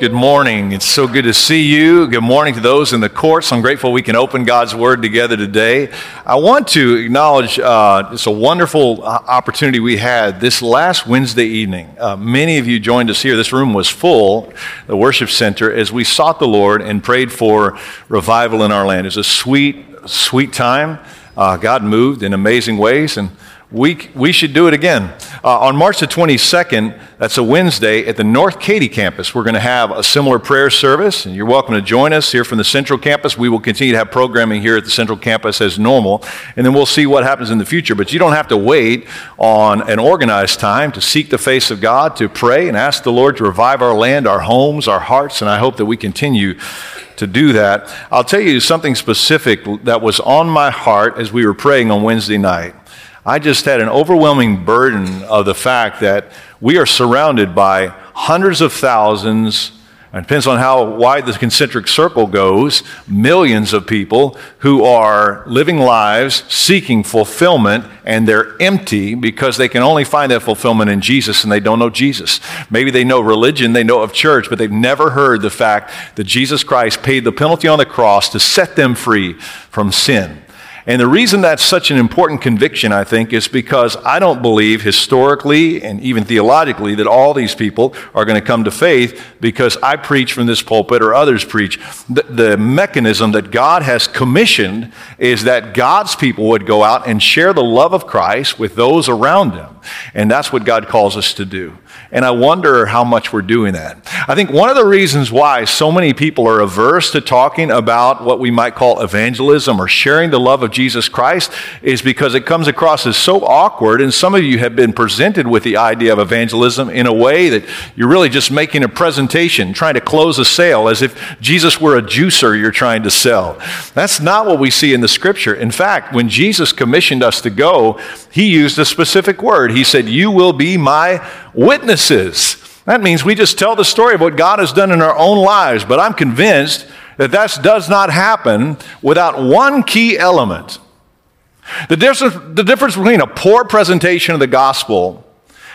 Good morning. It's so good to see you. Good morning to those in the courts. I'm grateful we can open God's Word together today. I want to acknowledge uh, it's a wonderful uh, opportunity we had this last Wednesday evening. Uh, many of you joined us here. This room was full, the worship center, as we sought the Lord and prayed for revival in our land. It was a sweet, sweet time. Uh, God moved in amazing ways, and we, we should do it again. Uh, on March the 22nd, that's a Wednesday, at the North Katy campus, we're going to have a similar prayer service, and you're welcome to join us here from the Central campus. We will continue to have programming here at the Central campus as normal, and then we'll see what happens in the future. But you don't have to wait on an organized time to seek the face of God, to pray and ask the Lord to revive our land, our homes, our hearts, and I hope that we continue to do that. I'll tell you something specific that was on my heart as we were praying on Wednesday night. I just had an overwhelming burden of the fact that we are surrounded by hundreds of thousands, and depends on how wide the concentric circle goes, millions of people who are living lives seeking fulfillment and they're empty because they can only find that fulfillment in Jesus and they don't know Jesus. Maybe they know religion, they know of church, but they've never heard the fact that Jesus Christ paid the penalty on the cross to set them free from sin. And the reason that's such an important conviction, I think, is because I don't believe historically and even theologically that all these people are going to come to faith because I preach from this pulpit or others preach. The, the mechanism that God has commissioned is that God's people would go out and share the love of Christ with those around them. And that's what God calls us to do. And I wonder how much we're doing that. I think one of the reasons why so many people are averse to talking about what we might call evangelism or sharing the love of Jesus Christ is because it comes across as so awkward. And some of you have been presented with the idea of evangelism in a way that you're really just making a presentation, trying to close a sale as if Jesus were a juicer you're trying to sell. That's not what we see in the scripture. In fact, when Jesus commissioned us to go, he used a specific word. He said, You will be my witnesses. That means we just tell the story of what God has done in our own lives. But I'm convinced that that does not happen without one key element. The difference, the difference between a poor presentation of the gospel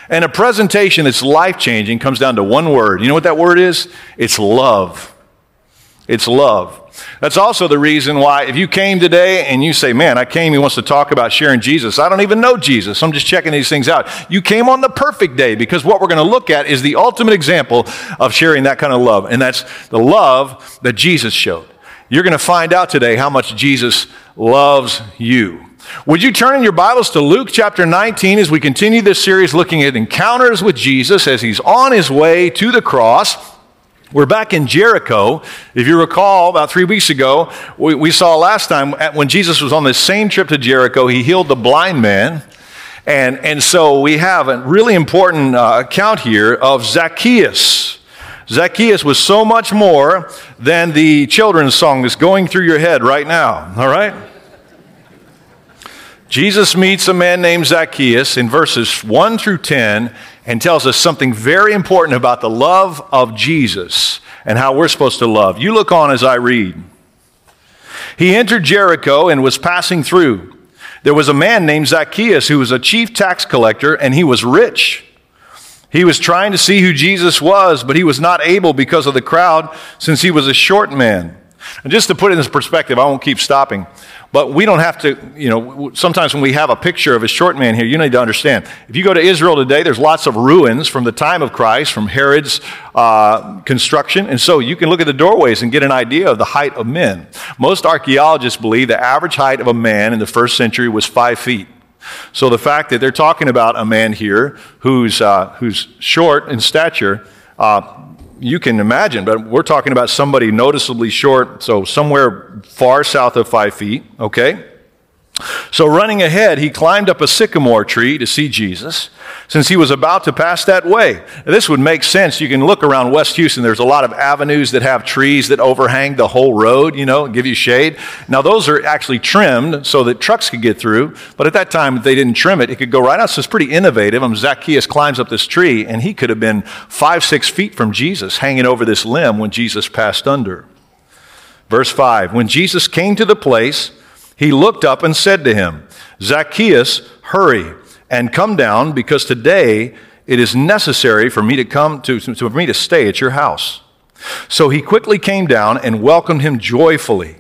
and a presentation that's life changing comes down to one word. You know what that word is? It's love. It's love. That's also the reason why, if you came today and you say, Man, I came, he wants to talk about sharing Jesus. I don't even know Jesus. I'm just checking these things out. You came on the perfect day because what we're going to look at is the ultimate example of sharing that kind of love, and that's the love that Jesus showed. You're going to find out today how much Jesus loves you. Would you turn in your Bibles to Luke chapter 19 as we continue this series looking at encounters with Jesus as he's on his way to the cross? We're back in Jericho. If you recall, about three weeks ago, we, we saw last time when Jesus was on this same trip to Jericho, he healed the blind man. And, and so we have a really important uh, account here of Zacchaeus. Zacchaeus was so much more than the children's song that's going through your head right now, all right? Jesus meets a man named Zacchaeus in verses 1 through 10 and tells us something very important about the love of Jesus and how we're supposed to love. You look on as I read. He entered Jericho and was passing through. There was a man named Zacchaeus who was a chief tax collector and he was rich. He was trying to see who Jesus was, but he was not able because of the crowd since he was a short man. And just to put it in perspective, I won't keep stopping. But we don't have to, you know, sometimes when we have a picture of a short man here, you need to understand. If you go to Israel today, there's lots of ruins from the time of Christ, from Herod's uh, construction. And so you can look at the doorways and get an idea of the height of men. Most archaeologists believe the average height of a man in the first century was five feet. So the fact that they're talking about a man here who's, uh, who's short in stature, uh, you can imagine, but we're talking about somebody noticeably short, so somewhere far south of five feet, okay? So, running ahead, he climbed up a sycamore tree to see Jesus since he was about to pass that way. This would make sense. You can look around West Houston. There's a lot of avenues that have trees that overhang the whole road, you know, give you shade. Now, those are actually trimmed so that trucks could get through. But at that time, they didn't trim it, it could go right out. So it's pretty innovative. And Zacchaeus climbs up this tree, and he could have been five, six feet from Jesus, hanging over this limb when Jesus passed under. Verse 5 When Jesus came to the place, he looked up and said to him, Zacchaeus, hurry and come down because today it is necessary for me to come to, for me to stay at your house. So he quickly came down and welcomed him joyfully.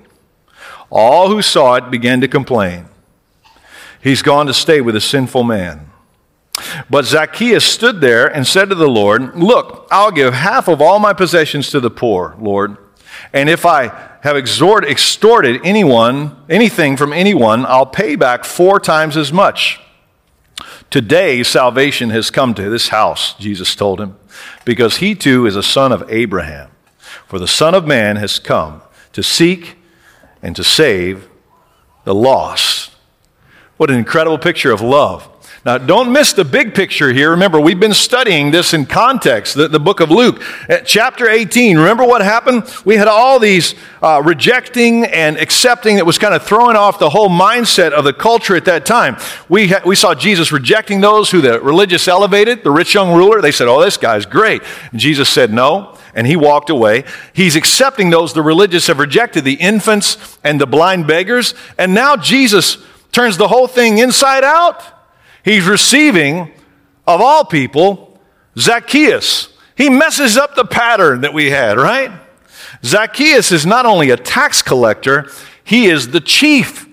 All who saw it began to complain. He's gone to stay with a sinful man. But Zacchaeus stood there and said to the Lord, Look, I'll give half of all my possessions to the poor, Lord. And if I have exhort, extorted anyone, anything from anyone, I'll pay back four times as much. Today, salvation has come to this house, Jesus told him, because he too is a son of Abraham. For the Son of Man has come to seek and to save the lost. What an incredible picture of love. Now, don't miss the big picture here. Remember, we've been studying this in context, the, the book of Luke. At chapter 18, remember what happened? We had all these uh, rejecting and accepting that was kind of throwing off the whole mindset of the culture at that time. We, ha- we saw Jesus rejecting those who the religious elevated, the rich young ruler. They said, Oh, this guy's great. And Jesus said, No. And he walked away. He's accepting those the religious have rejected, the infants and the blind beggars. And now Jesus turns the whole thing inside out. He's receiving, of all people, Zacchaeus. He messes up the pattern that we had, right? Zacchaeus is not only a tax collector, he is the chief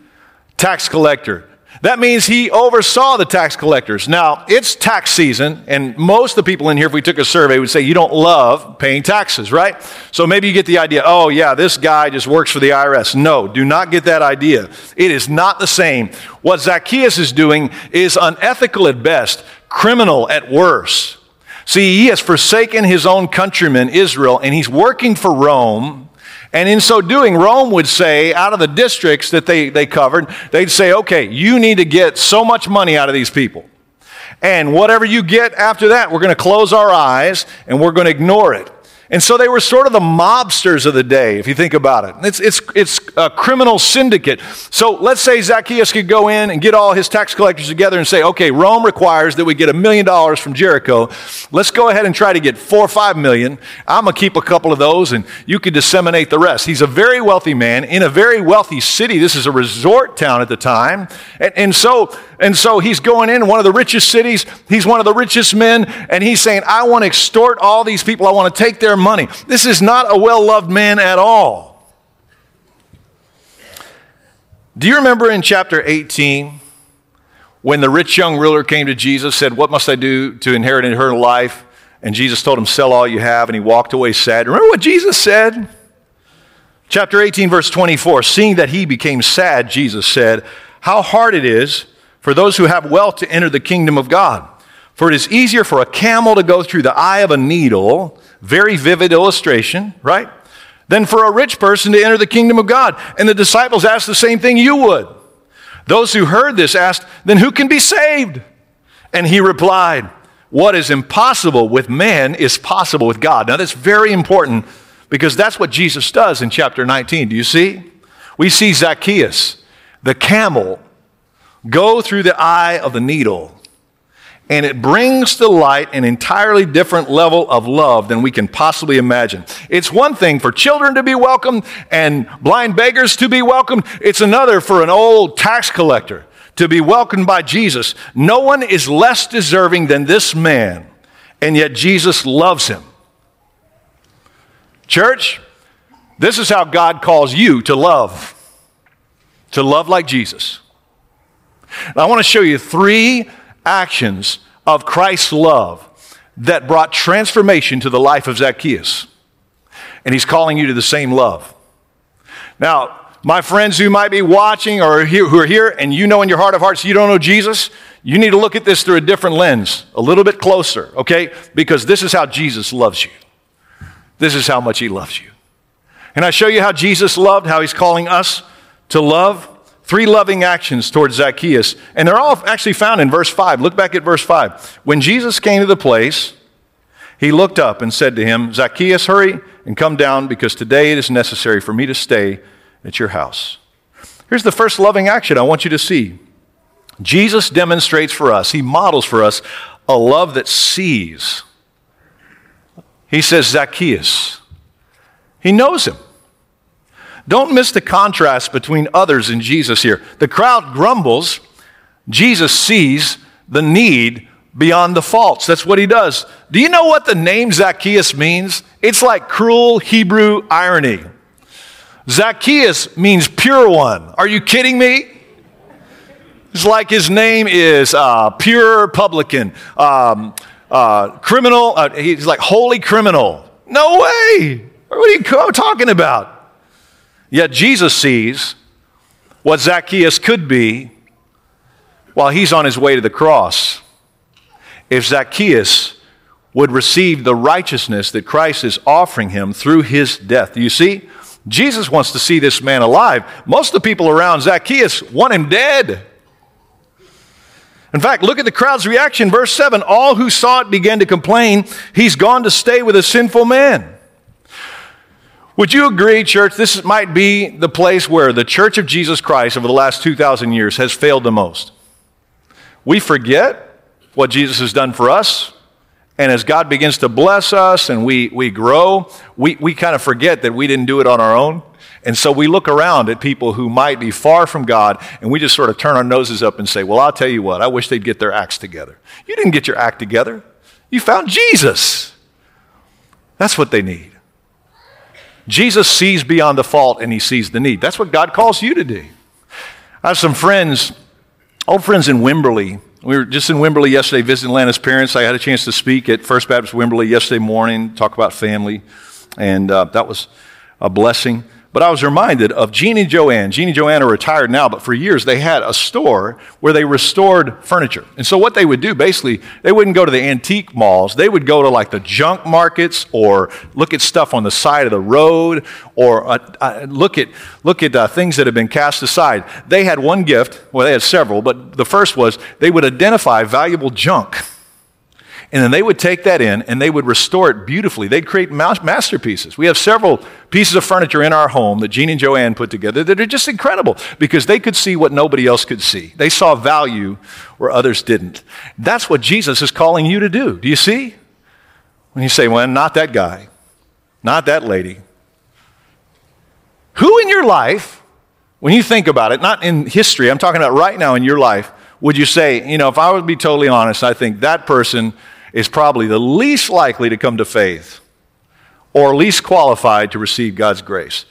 tax collector. That means he oversaw the tax collectors. Now, it's tax season, and most of the people in here, if we took a survey, would say you don't love paying taxes, right? So maybe you get the idea, oh, yeah, this guy just works for the IRS. No, do not get that idea. It is not the same. What Zacchaeus is doing is unethical at best, criminal at worst. See, he has forsaken his own countrymen, Israel, and he's working for Rome and in so doing, Rome would say, out of the districts that they, they covered, they'd say, okay, you need to get so much money out of these people. And whatever you get after that, we're going to close our eyes and we're going to ignore it. And so they were sort of the mobsters of the day, if you think about it. It's, it's, it's a criminal syndicate. So let's say Zacchaeus could go in and get all his tax collectors together and say, okay, Rome requires that we get a million dollars from Jericho. Let's go ahead and try to get four or five million. I'm going to keep a couple of those and you can disseminate the rest. He's a very wealthy man in a very wealthy city. This is a resort town at the time. And, and so, and so he's going in one of the richest cities. He's one of the richest men. And he's saying, I want to extort all these people. I want to take their money. This is not a well loved man at all. Do you remember in chapter 18 when the rich young ruler came to Jesus, said, What must I do to inherit eternal life? And Jesus told him, Sell all you have, and he walked away sad. Remember what Jesus said? Chapter 18, verse 24 Seeing that he became sad, Jesus said, How hard it is for those who have wealth to enter the kingdom of God. For it is easier for a camel to go through the eye of a needle, very vivid illustration, right? Than for a rich person to enter the kingdom of God. And the disciples asked the same thing you would. Those who heard this asked, Then who can be saved? And he replied, What is impossible with man is possible with God. Now that's very important because that's what Jesus does in chapter 19. Do you see? We see Zacchaeus, the camel, go through the eye of the needle and it brings to light an entirely different level of love than we can possibly imagine. It's one thing for children to be welcomed and blind beggars to be welcomed, it's another for an old tax collector to be welcomed by Jesus. No one is less deserving than this man, and yet Jesus loves him. Church, this is how God calls you to love, to love like Jesus. I want to show you three actions of Christ's love that brought transformation to the life of Zacchaeus. And he's calling you to the same love. Now, my friends who might be watching or who are here and you know in your heart of hearts you don't know Jesus, you need to look at this through a different lens, a little bit closer, okay? Because this is how Jesus loves you. This is how much he loves you. And I show you how Jesus loved, how he's calling us to love. Three loving actions towards Zacchaeus. And they're all actually found in verse 5. Look back at verse 5. When Jesus came to the place, he looked up and said to him, Zacchaeus, hurry and come down because today it is necessary for me to stay at your house. Here's the first loving action I want you to see. Jesus demonstrates for us, he models for us a love that sees. He says, Zacchaeus. He knows him. Don't miss the contrast between others and Jesus here. The crowd grumbles, Jesus sees the need beyond the faults. That's what he does. Do you know what the name Zacchaeus means? It's like cruel Hebrew irony. Zacchaeus means pure one. Are you kidding me? It's like his name is uh, pure publican, um, uh, criminal. Uh, he's like holy criminal. No way. What are you talking about? Yet Jesus sees what Zacchaeus could be while he's on his way to the cross. If Zacchaeus would receive the righteousness that Christ is offering him through his death. You see, Jesus wants to see this man alive. Most of the people around Zacchaeus want him dead. In fact, look at the crowd's reaction. Verse 7 All who saw it began to complain, He's gone to stay with a sinful man. Would you agree, church, this might be the place where the Church of Jesus Christ over the last 2,000 years has failed the most? We forget what Jesus has done for us. And as God begins to bless us and we, we grow, we, we kind of forget that we didn't do it on our own. And so we look around at people who might be far from God and we just sort of turn our noses up and say, Well, I'll tell you what, I wish they'd get their acts together. You didn't get your act together, you found Jesus. That's what they need. Jesus sees beyond the fault and he sees the need. That's what God calls you to do. I have some friends, old friends in Wimberley. We were just in Wimberley yesterday visiting Lana's parents. I had a chance to speak at First Baptist Wimberley yesterday morning, talk about family, and uh, that was a blessing. But I was reminded of Jean and Joanne. Jean and Joanne are retired now, but for years they had a store where they restored furniture. And so what they would do, basically, they wouldn't go to the antique malls. They would go to like the junk markets or look at stuff on the side of the road or uh, uh, look at, look at uh, things that have been cast aside. They had one gift, well, they had several, but the first was they would identify valuable junk and then they would take that in and they would restore it beautifully. They'd create masterpieces. We have several pieces of furniture in our home that Jean and Joanne put together that are just incredible because they could see what nobody else could see. They saw value where others didn't. That's what Jesus is calling you to do. Do you see? When you say, well, not that guy, not that lady. Who in your life, when you think about it, not in history, I'm talking about right now in your life, would you say, you know, if I would be totally honest, I think that person is probably the least likely to come to faith or least qualified to receive God's grace.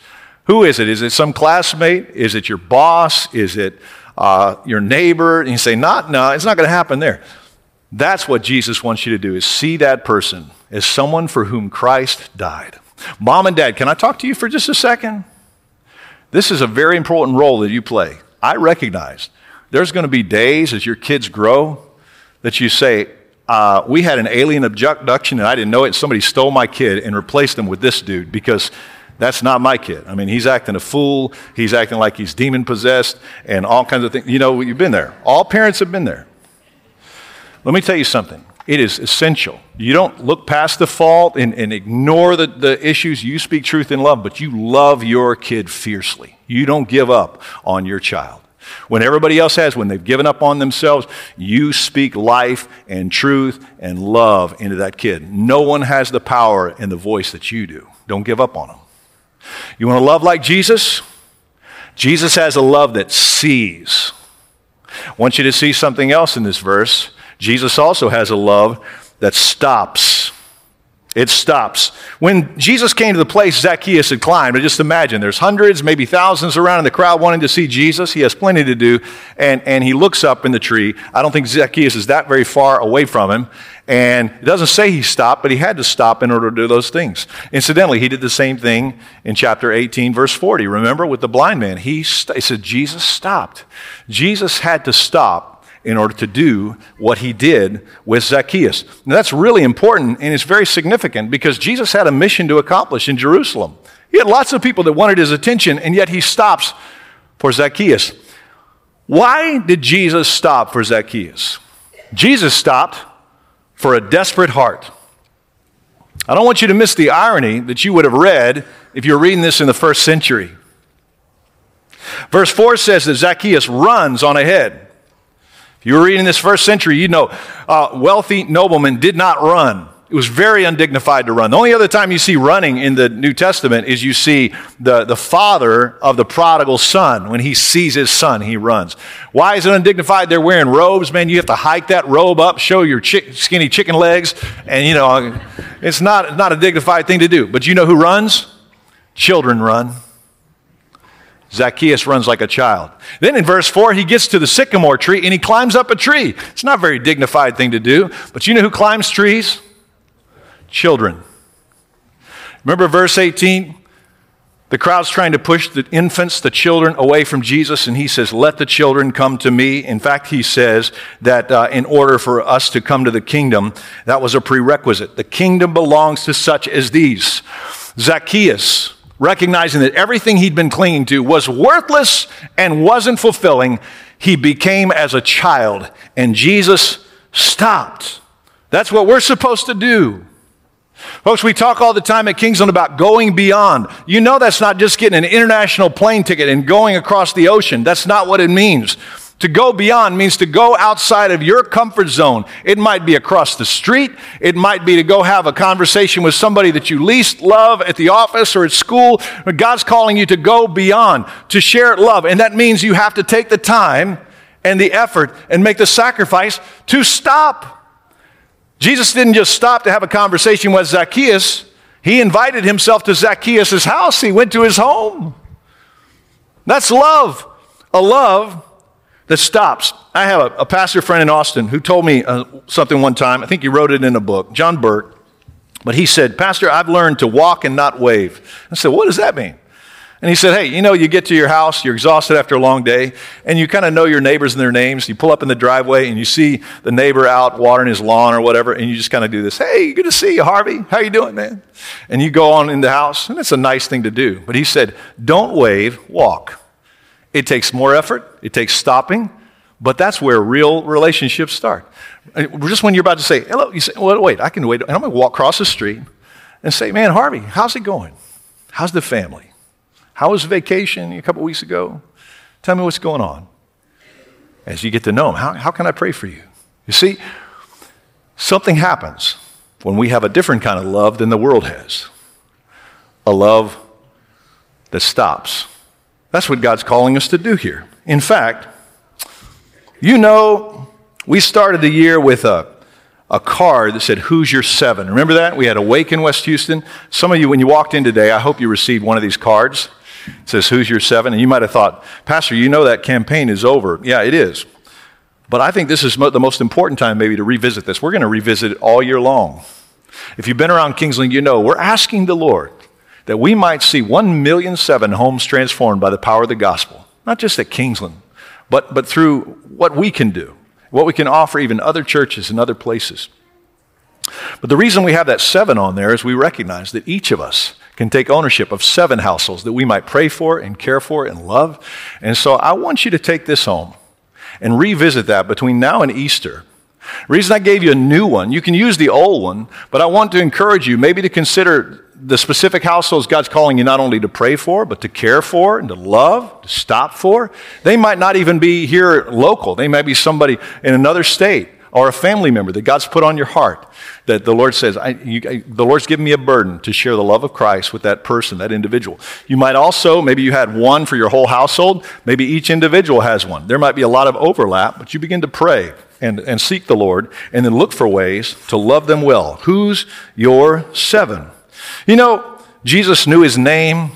Who is it? Is it some classmate? Is it your boss? Is it uh, your neighbor? And you say, not, no, it's not going to happen there. That's what Jesus wants you to do is see that person as someone for whom Christ died. Mom and dad, can I talk to you for just a second? This is a very important role that you play. I recognize there's going to be days as your kids grow that you say, uh, we had an alien abduction and I didn't know it. Somebody stole my kid and replaced him with this dude because that's not my kid. I mean, he's acting a fool. He's acting like he's demon possessed and all kinds of things. You know, you've been there. All parents have been there. Let me tell you something. It is essential. You don't look past the fault and, and ignore the, the issues. You speak truth in love, but you love your kid fiercely. You don't give up on your child. When everybody else has, when they've given up on themselves, you speak life and truth and love into that kid. No one has the power and the voice that you do. Don't give up on them. You want to love like Jesus? Jesus has a love that sees. I want you to see something else in this verse. Jesus also has a love that stops. It stops. When Jesus came to the place Zacchaeus had climbed, but just imagine there's hundreds, maybe thousands around in the crowd wanting to see Jesus. He has plenty to do. And, and he looks up in the tree. I don't think Zacchaeus is that very far away from him. And it doesn't say he stopped, but he had to stop in order to do those things. Incidentally, he did the same thing in chapter 18, verse 40. Remember with the blind man? He, st- he said, Jesus stopped. Jesus had to stop in order to do what he did with Zacchaeus. Now, that's really important and it's very significant because Jesus had a mission to accomplish in Jerusalem. He had lots of people that wanted his attention, and yet he stops for Zacchaeus. Why did Jesus stop for Zacchaeus? Jesus stopped for a desperate heart. I don't want you to miss the irony that you would have read if you're reading this in the first century. Verse 4 says that Zacchaeus runs on ahead. If you were reading this first century, you know uh, wealthy noblemen did not run. It was very undignified to run. The only other time you see running in the New Testament is you see the, the father of the prodigal son. When he sees his son, he runs. Why is it undignified? They're wearing robes, man. You have to hike that robe up, show your chick, skinny chicken legs, and you know, it's not, not a dignified thing to do. But you know who runs? Children run. Zacchaeus runs like a child. Then in verse 4, he gets to the sycamore tree and he climbs up a tree. It's not a very dignified thing to do, but you know who climbs trees? Children. Remember verse 18? The crowd's trying to push the infants, the children, away from Jesus, and he says, Let the children come to me. In fact, he says that uh, in order for us to come to the kingdom, that was a prerequisite. The kingdom belongs to such as these. Zacchaeus, recognizing that everything he'd been clinging to was worthless and wasn't fulfilling, he became as a child, and Jesus stopped. That's what we're supposed to do. Folks, we talk all the time at Kingsland about going beyond. You know that's not just getting an international plane ticket and going across the ocean. That's not what it means. To go beyond means to go outside of your comfort zone. It might be across the street. It might be to go have a conversation with somebody that you least love at the office or at school. But God's calling you to go beyond, to share love. And that means you have to take the time and the effort and make the sacrifice to stop. Jesus didn't just stop to have a conversation with Zacchaeus. He invited himself to Zacchaeus' house. He went to his home. That's love. A love that stops. I have a, a pastor friend in Austin who told me uh, something one time. I think he wrote it in a book, John Burke. But he said, Pastor, I've learned to walk and not wave. I said, What does that mean? And he said, Hey, you know, you get to your house, you're exhausted after a long day, and you kind of know your neighbors and their names. You pull up in the driveway and you see the neighbor out watering his lawn or whatever, and you just kind of do this. Hey, good to see you, Harvey. How you doing, man? And you go on in the house, and it's a nice thing to do. But he said, Don't wave, walk. It takes more effort, it takes stopping, but that's where real relationships start. Just when you're about to say, hello, you say, well, wait, I can wait. And I'm going to walk across the street and say, man, Harvey, how's it going? How's the family? How was vacation a couple weeks ago? Tell me what's going on. As you get to know him, how, how can I pray for you? You see, something happens when we have a different kind of love than the world has a love that stops. That's what God's calling us to do here. In fact, you know, we started the year with a, a card that said, Who's your seven? Remember that? We had Awake in West Houston. Some of you, when you walked in today, I hope you received one of these cards. It says, Who's your seven? And you might have thought, Pastor, you know that campaign is over. Yeah, it is. But I think this is the most important time, maybe, to revisit this. We're going to revisit it all year long. If you've been around Kingsland, you know we're asking the Lord that we might see one million seven homes transformed by the power of the gospel, not just at Kingsland, but, but through what we can do, what we can offer even other churches and other places. But the reason we have that seven on there is we recognize that each of us can take ownership of seven households that we might pray for and care for and love. And so I want you to take this home and revisit that between now and Easter. Reason I gave you a new one, you can use the old one, but I want to encourage you maybe to consider the specific households God's calling you not only to pray for, but to care for and to love, to stop for. They might not even be here local. They might be somebody in another state or a family member that God's put on your heart that the Lord says, I, you, I, the Lord's given me a burden to share the love of Christ with that person, that individual. You might also, maybe you had one for your whole household. Maybe each individual has one. There might be a lot of overlap, but you begin to pray and, and seek the Lord and then look for ways to love them well. Who's your seven? You know, Jesus knew his name,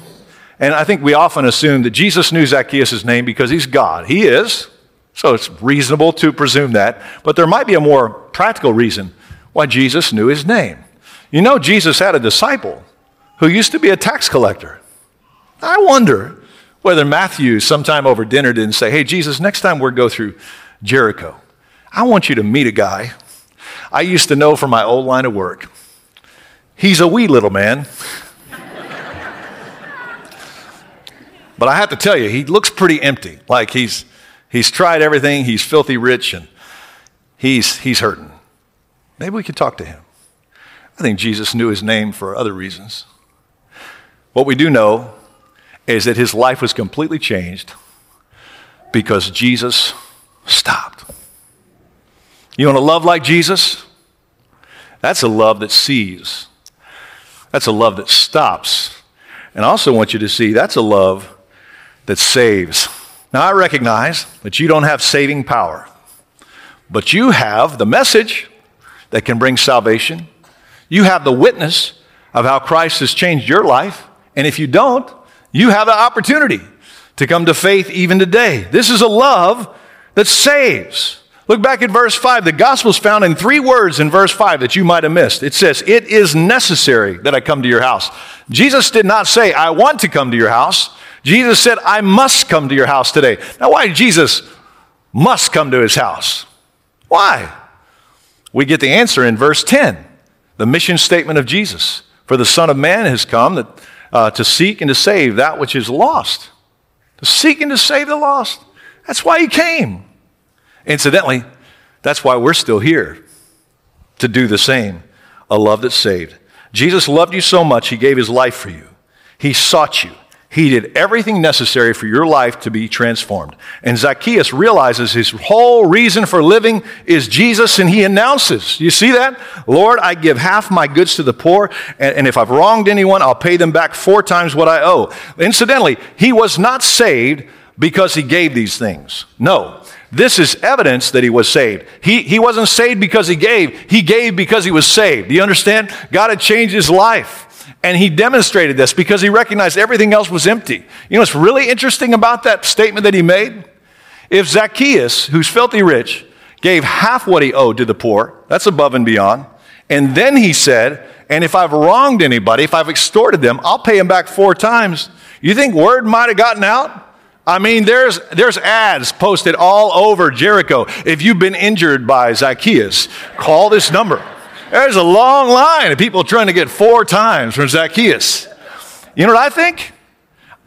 and I think we often assume that Jesus knew Zacchaeus' name because he's God. He is, so it's reasonable to presume that. But there might be a more practical reason why Jesus knew his name. You know, Jesus had a disciple who used to be a tax collector. I wonder whether Matthew, sometime over dinner, didn't say, Hey, Jesus, next time we go through Jericho, I want you to meet a guy I used to know from my old line of work. He's a wee little man. but I have to tell you, he looks pretty empty. Like he's, he's tried everything, he's filthy rich, and he's, he's hurting. Maybe we could talk to him. I think Jesus knew his name for other reasons. What we do know is that his life was completely changed because Jesus stopped. You want to love like Jesus? That's a love that sees. That's a love that stops. And I also want you to see that's a love that saves. Now, I recognize that you don't have saving power, but you have the message that can bring salvation. You have the witness of how Christ has changed your life. And if you don't, you have the opportunity to come to faith even today. This is a love that saves. Look back at verse 5. The gospel is found in three words in verse 5 that you might have missed. It says, It is necessary that I come to your house. Jesus did not say, I want to come to your house. Jesus said, I must come to your house today. Now, why did Jesus must come to his house? Why? We get the answer in verse 10, the mission statement of Jesus. For the Son of Man has come that, uh, to seek and to save that which is lost. To seek and to save the lost. That's why he came. Incidentally, that's why we're still here to do the same. A love that saved. Jesus loved you so much, he gave his life for you. He sought you. He did everything necessary for your life to be transformed. And Zacchaeus realizes his whole reason for living is Jesus, and he announces, You see that? Lord, I give half my goods to the poor, and, and if I've wronged anyone, I'll pay them back four times what I owe. Incidentally, he was not saved because he gave these things. No. This is evidence that he was saved. He, he wasn't saved because he gave, he gave because he was saved. Do you understand? God had changed his life. And he demonstrated this because he recognized everything else was empty. You know what's really interesting about that statement that he made? If Zacchaeus, who's filthy rich, gave half what he owed to the poor, that's above and beyond. And then he said, and if I've wronged anybody, if I've extorted them, I'll pay them back four times. You think word might have gotten out? I mean, there's, there's ads posted all over Jericho. If you've been injured by Zacchaeus, call this number. There's a long line of people trying to get four times from Zacchaeus. You know what I think?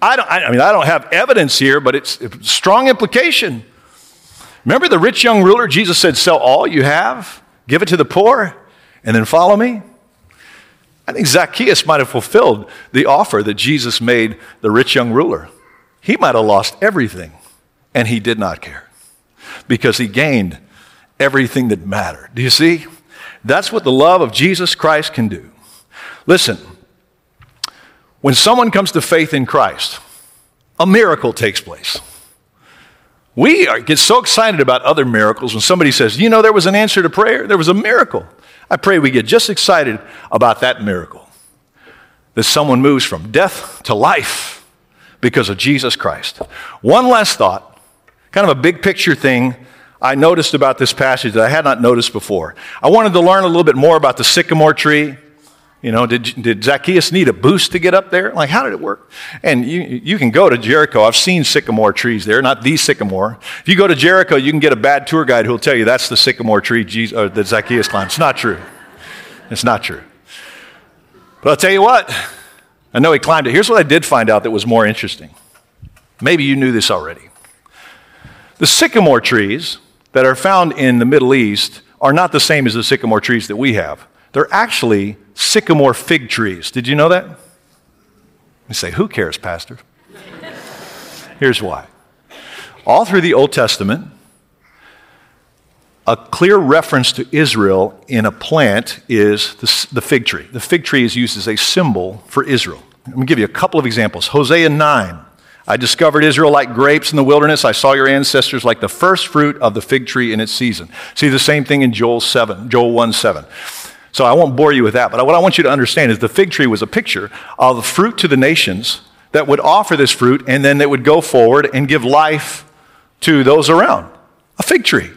I, don't, I mean, I don't have evidence here, but it's strong implication. Remember the rich young ruler? Jesus said, Sell all you have, give it to the poor, and then follow me. I think Zacchaeus might have fulfilled the offer that Jesus made the rich young ruler. He might have lost everything, and he did not care because he gained everything that mattered. Do you see? That's what the love of Jesus Christ can do. Listen, when someone comes to faith in Christ, a miracle takes place. We are, get so excited about other miracles when somebody says, You know, there was an answer to prayer, there was a miracle. I pray we get just excited about that miracle that someone moves from death to life because of Jesus Christ. One last thought, kind of a big picture thing I noticed about this passage that I had not noticed before. I wanted to learn a little bit more about the sycamore tree. You know, did, did Zacchaeus need a boost to get up there? Like, how did it work? And you, you can go to Jericho. I've seen sycamore trees there, not the sycamore. If you go to Jericho, you can get a bad tour guide who'll tell you that's the sycamore tree Jesus, that Zacchaeus climbed. It's not true. It's not true. But I'll tell you what, I know he climbed it. Here's what I did find out that was more interesting. Maybe you knew this already. The sycamore trees that are found in the Middle East are not the same as the sycamore trees that we have. They're actually sycamore fig trees. Did you know that? You say, Who cares, Pastor? Here's why. All through the Old Testament, a clear reference to Israel in a plant is the, the, fig tree. The fig tree is used as a symbol for Israel. Let me give you a couple of examples. Hosea 9 I discovered Israel like grapes in the wilderness. I saw your ancestors like the first fruit of the fig tree in its season. See the same thing in Joel 7, Joel 1 7. So I won't bore you with that, but what I want you to understand is the fig tree was a picture of fruit to the nations that would offer this fruit and then that would go forward and give life to those around. A fig tree.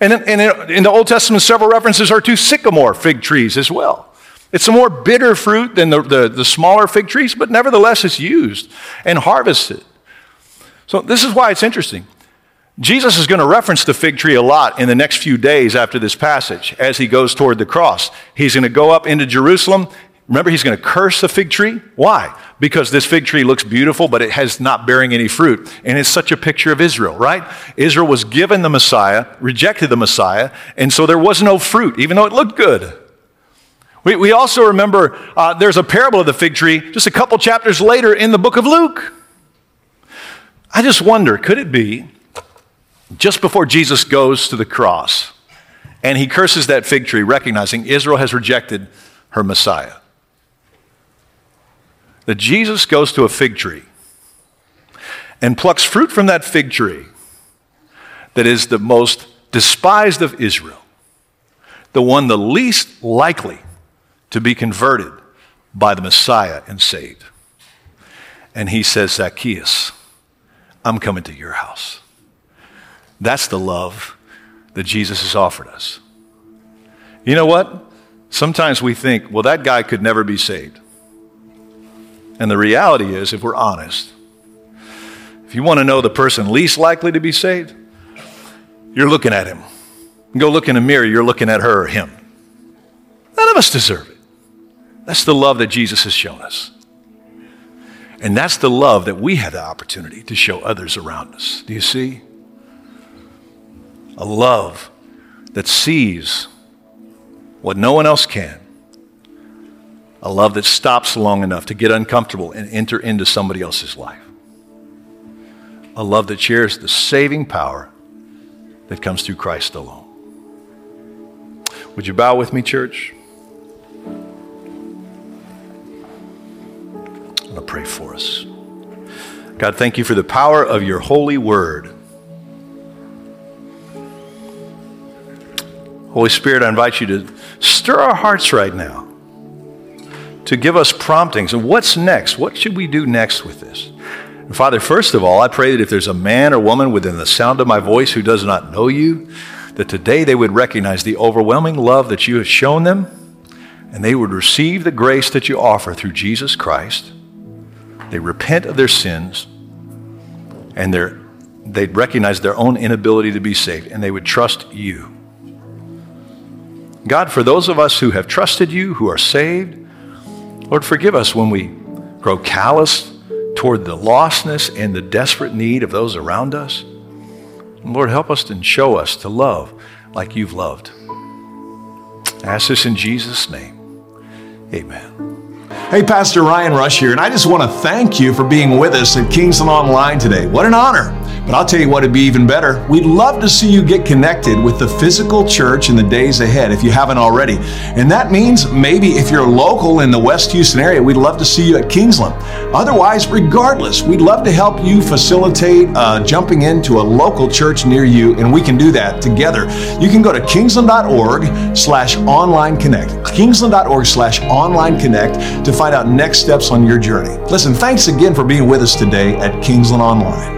And in, in the Old Testament, several references are to sycamore fig trees as well. It's a more bitter fruit than the, the, the, smaller fig trees, but nevertheless it's used and harvested. So this is why it's interesting. Jesus is going to reference the fig tree a lot in the next few days after this passage as he goes toward the cross. He's going to go up into Jerusalem. Remember, he's going to curse the fig tree. Why? Because this fig tree looks beautiful, but it has not bearing any fruit. And it's such a picture of Israel, right? Israel was given the Messiah, rejected the Messiah, and so there was no fruit, even though it looked good. We, we also remember uh, there's a parable of the fig tree just a couple chapters later in the book of Luke. I just wonder could it be just before Jesus goes to the cross And he curses that fig tree, recognizing Israel has rejected her Messiah. That Jesus goes to a fig tree and plucks fruit from that fig tree that is the most despised of Israel, the one the least likely to be converted by the Messiah and saved. And he says, Zacchaeus, I'm coming to your house. That's the love that Jesus has offered us. You know what? Sometimes we think, well, that guy could never be saved. And the reality is, if we're honest, if you want to know the person least likely to be saved, you're looking at him. Go look in a mirror, you're looking at her or him. None of us deserve it. That's the love that Jesus has shown us. And that's the love that we have the opportunity to show others around us. Do you see? A love that sees what no one else can. A love that stops long enough to get uncomfortable and enter into somebody else's life. A love that shares the saving power that comes through Christ alone. Would you bow with me, church? I'm going to pray for us. God, thank you for the power of your holy word. Holy Spirit, I invite you to stir our hearts right now to give us promptings. And what's next? What should we do next with this? And Father, first of all, I pray that if there's a man or woman within the sound of my voice who does not know you, that today they would recognize the overwhelming love that you have shown them, and they would receive the grace that you offer through Jesus Christ. They repent of their sins, and they'd recognize their own inability to be saved, and they would trust you. God, for those of us who have trusted you, who are saved, Lord, forgive us when we grow callous toward the lostness and the desperate need of those around us. Lord, help us and show us to love like you've loved. I ask this in Jesus' name. Amen. Hey, Pastor Ryan Rush here, and I just want to thank you for being with us at Kingsland Online today. What an honor! But I'll tell you what it'd be even better. We'd love to see you get connected with the physical church in the days ahead if you haven't already. And that means maybe if you're local in the West Houston area, we'd love to see you at Kingsland. Otherwise, regardless, we'd love to help you facilitate uh, jumping into a local church near you, and we can do that together. You can go to kingsland.org slash online connect. Kingsland.org slash online connect to find out next steps on your journey. Listen, thanks again for being with us today at Kingsland Online.